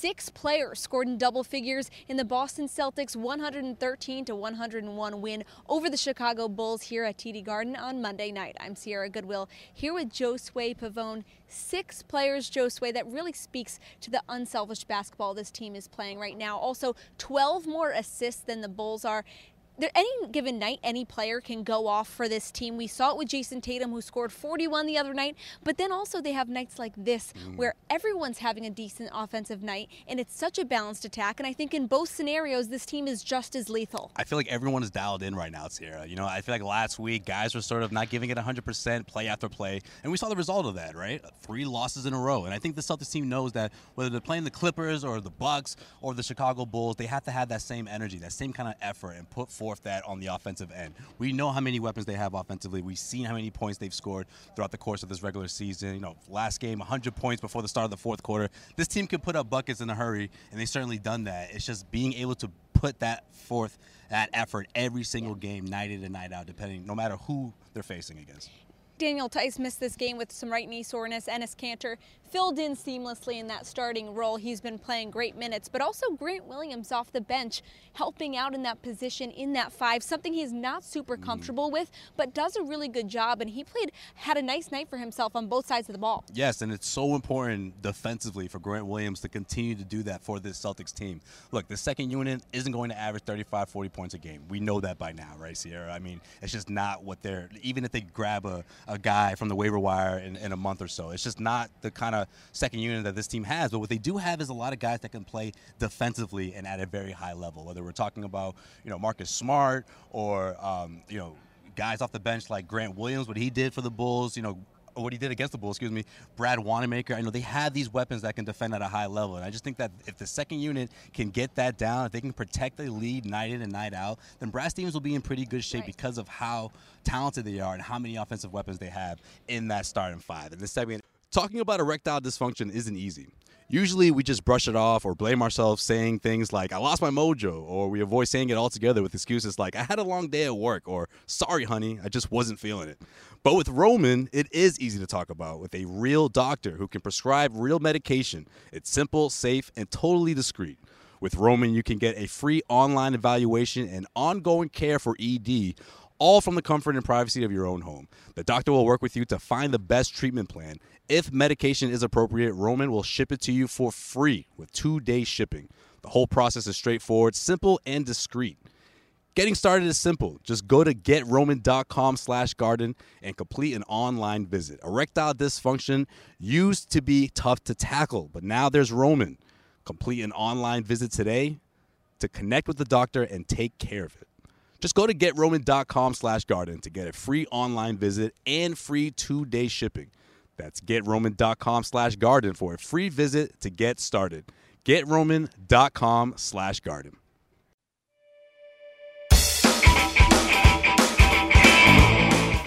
Six players scored in double figures in the Boston Celtics 113 to 101 win over the Chicago Bulls here at TD Garden on Monday night. I'm Sierra Goodwill here with Josue Pavone. Six players, Josue, that really speaks to the unselfish basketball this team is playing right now. Also, 12 more assists than the Bulls are there, any given night, any player can go off for this team. We saw it with Jayson Tatum, who scored 41 the other night, but then also they have nights like this Mm. where everyone's having a decent offensive night, and it's such a balanced attack. And I think in both scenarios, this team is just as lethal. I feel like everyone is dialed in right now, Sierra. You know, I feel like last week guys were sort of not giving it 100% play after play, and we saw the result of that, right? Three losses in a row. And I think the Celtics team knows that whether they're playing the Clippers or the Bucks or the Chicago Bulls, they have to have that same energy, that same kind of effort, and put forth that on the offensive end. We know how many weapons they have offensively. We've seen how many points they've scored throughout the course of this regular season. You know, last game, 100 points before the start of the fourth quarter. This team can put up buckets in a hurry, and they've certainly done that. It's just being able to put that forth, that effort every single game, night in and night out, depending, no matter who they're facing against. Daniel Theis missed this game with some right knee soreness. Enes Kanter filled in seamlessly in that starting role. He's been playing great minutes, but also Grant Williams off the bench, helping out in that position in that five, something he's not super mm. comfortable with, but does a really good job. And he played, had a nice night for himself on both sides of the ball. Yes, and it's so important defensively for Grant Williams to continue to do that for this Celtics team. Look, the second unit isn't going to average 35, 40 points a game. We know that by now, right, Sierra? I mean, it's just not what they're, even if they grab a, a guy from the waiver wire in, in a month or so, it's just not the kind of second unit that this team has. But what they do have is a lot of guys that can play defensively and at a very high level, whether we're talking about, you know, Marcus Smart or, um, you know, guys off the bench like Grant Williams, what he did for the Bulls, you know, what he did against the Bulls, excuse me, Brad Wanamaker. I know they have these weapons that can defend at a high level. And I just think that if the second unit can get that down, if they can protect the lead night in and night out, then Brad Stevens will be in pretty good shape Right. because of how talented they are and how many offensive weapons they have in that starting five. And this segment, talking about erectile dysfunction isn't easy. Usually we just brush it off or blame ourselves saying things like, I lost my mojo, or we avoid saying it altogether with excuses like, I had a long day at work, or sorry, honey, I just wasn't feeling it. But with Roman, it is easy to talk about with a real doctor who can prescribe real medication. It's simple, safe, and totally discreet. With Roman, you can get a free online evaluation and ongoing care for ED, all from the comfort and privacy of your own home. The doctor will work with you to find the best treatment plan. If medication is appropriate, Roman will ship it to you for free with two day shipping. The whole process is straightforward, simple, and discreet. Getting started is simple. Just go to getroman.com slash garden and complete an online visit. Erectile dysfunction used to be tough to tackle, but now there's Roman. Complete an online visit today to connect with the doctor and take care of it. Just go to getroman.com slash garden to get a free online visit and free two-day shipping. That's getroman.com slash garden for a free visit to get started. Getroman.com slash garden.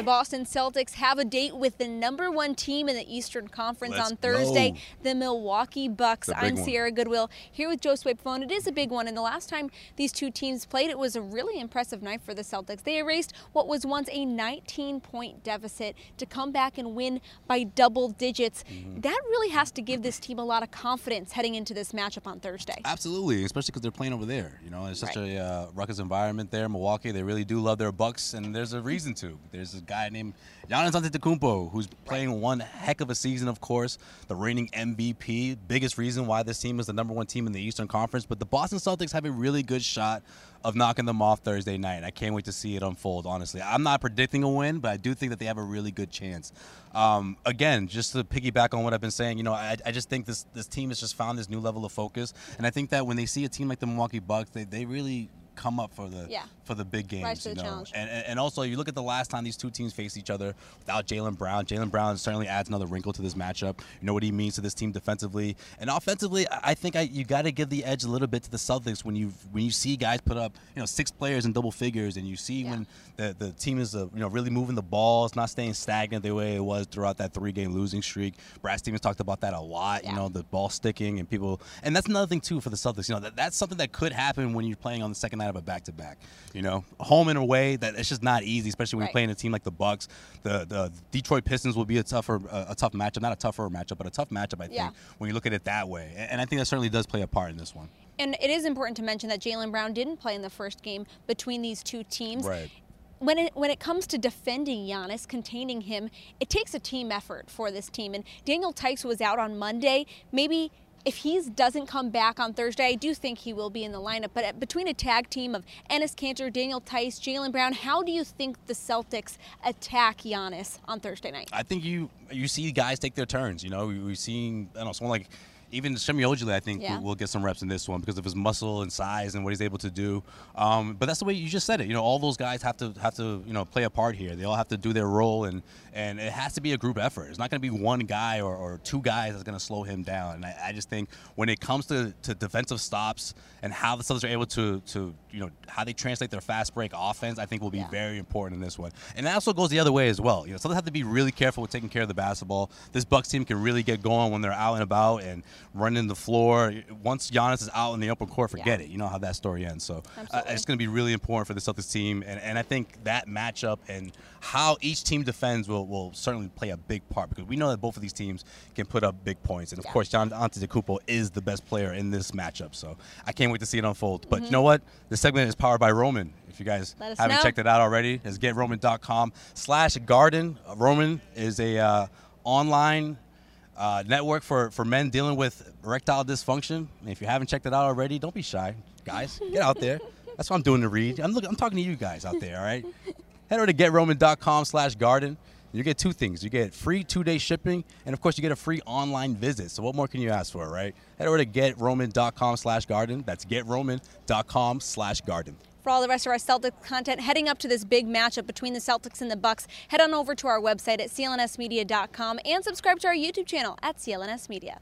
The Boston Celtics have a date with the number one team in the Eastern Conference Let's on Thursday, go. the Milwaukee Bucks. A big I'm one. Sierra Goodwill here with Josue Pavone. It is a big one, and the last time these two teams played, it was a really impressive night for the Celtics. They erased what was once a 19 point deficit to come back and win by double digits. Mm-hmm. That really has to give this team a lot of confidence heading into this matchup on Thursday. Absolutely, especially because they're playing over there. You know, it's such Right. a uh, ruckus environment there, Milwaukee. They really do love their Bucks, and there's a reason to. There's guys guy named Giannis Antetokounmpo, who's playing one heck of a season. Of course, the reigning MVP, biggest reason why this team is the number one team in the Eastern Conference. But the Boston Celtics have a really good shot of knocking them off Thursday night. I can't wait to see it unfold. Honestly, I'm not predicting a win, but I do think that they have a really good chance. Um, again, just to piggyback on what I've been saying, you know, I, I just think this this team has just found this new level of focus, and I think that when they see a team like the Milwaukee Bucks, they, they really come up for the Yeah. for the big games. Rise you know? challenge. And, and also you look at the last time these two teams faced each other without Jaylen Brown. Jaylen Brown certainly adds another wrinkle to this matchup. You know what he means to this team defensively and offensively. I I think I, you got to give the edge a little bit to the Celtics when you when you see guys put up you know six players in double figures and you see Yeah. when the the team is uh, you know really moving the ball, it's not staying stagnant the way it was throughout that three game losing streak. Brad Stevens talked about that a lot. Yeah. You know the ball sticking and people and that's another thing too for the Celtics. You know that, that's something that could happen when you're playing on the second night of a back to back. You know, home and away that it's just not easy, especially when Right. you're playing a team like the Bucks. The the Detroit Pistons will be a tougher a, a tough matchup, not a tougher matchup, but a tough matchup. I think when you look at it that way, and, I think that certainly does play a part in this one. And it is important to mention that Jaylen Brown didn't play in the first game between these two teams. Right. When it when it comes to defending Giannis, containing him, it takes a team effort for this team. And Daniel Theis was out on Monday. Maybe if he doesn't come back on Thursday, I do think he will be in the lineup. But uh, between a tag team of Enes Kanter, Daniel Theis, Jaylen Brown, how do you think the Celtics attack Giannis on Thursday night? I think you you see guys take their turns. You know, we- we've seen I don't know someone like even Semi Ojeleye. I think Yeah. will, will get some reps in this one because of his muscle and size and what he's able to do. Um, but that's the way you just said it. You know, all those guys have to have to you know play a part here. They all have to do their role and and it has to be a group effort. It's not going to be one guy or, or two guys that's going to slow him down. And I, I just think when it comes to, to defensive stops and how the Celtics are able to to you know how they translate their fast break offense, I think will be Yeah. very important in this one. And that also goes the other way as well. You know, Celtics have to be really careful with taking care of the basketball. This Bucks team can really get going when they're out and about and running the floor. Once Giannis is out in the open court, forget Yeah. it. You know how that story ends. So uh, it's going to be really important for the Celtics team. And, and I think that matchup and how each team defends will, will certainly play a big part because we know that both of these teams can put up big points. And of Yeah. course, John Antetokounmpo is the best player in this matchup. So I can't wait to see it unfold. But Mm-hmm. you know what? This segment is powered by Roman. If you guys haven't know. checked it out already, it's getroman.com slash garden. Roman is a uh, online uh, network for, for men dealing with erectile dysfunction. And if you haven't checked it out already, don't be shy, guys. Get out there. That's what I'm doing to read. I'm, look, I'm talking to you guys out there, all right? Head over to getroman.com slash garden. You get two things. You get free two-day shipping, and of course, you get a free online visit. So what more can you ask for, right? Head over to getroman.com slash garden. That's getroman.com slash garden. For all the rest of our Celtics content heading up to this big matchup between the Celtics and the Bucks, head on over to our website at clnsmedia.com and subscribe to our YouTube channel at CLNS Media.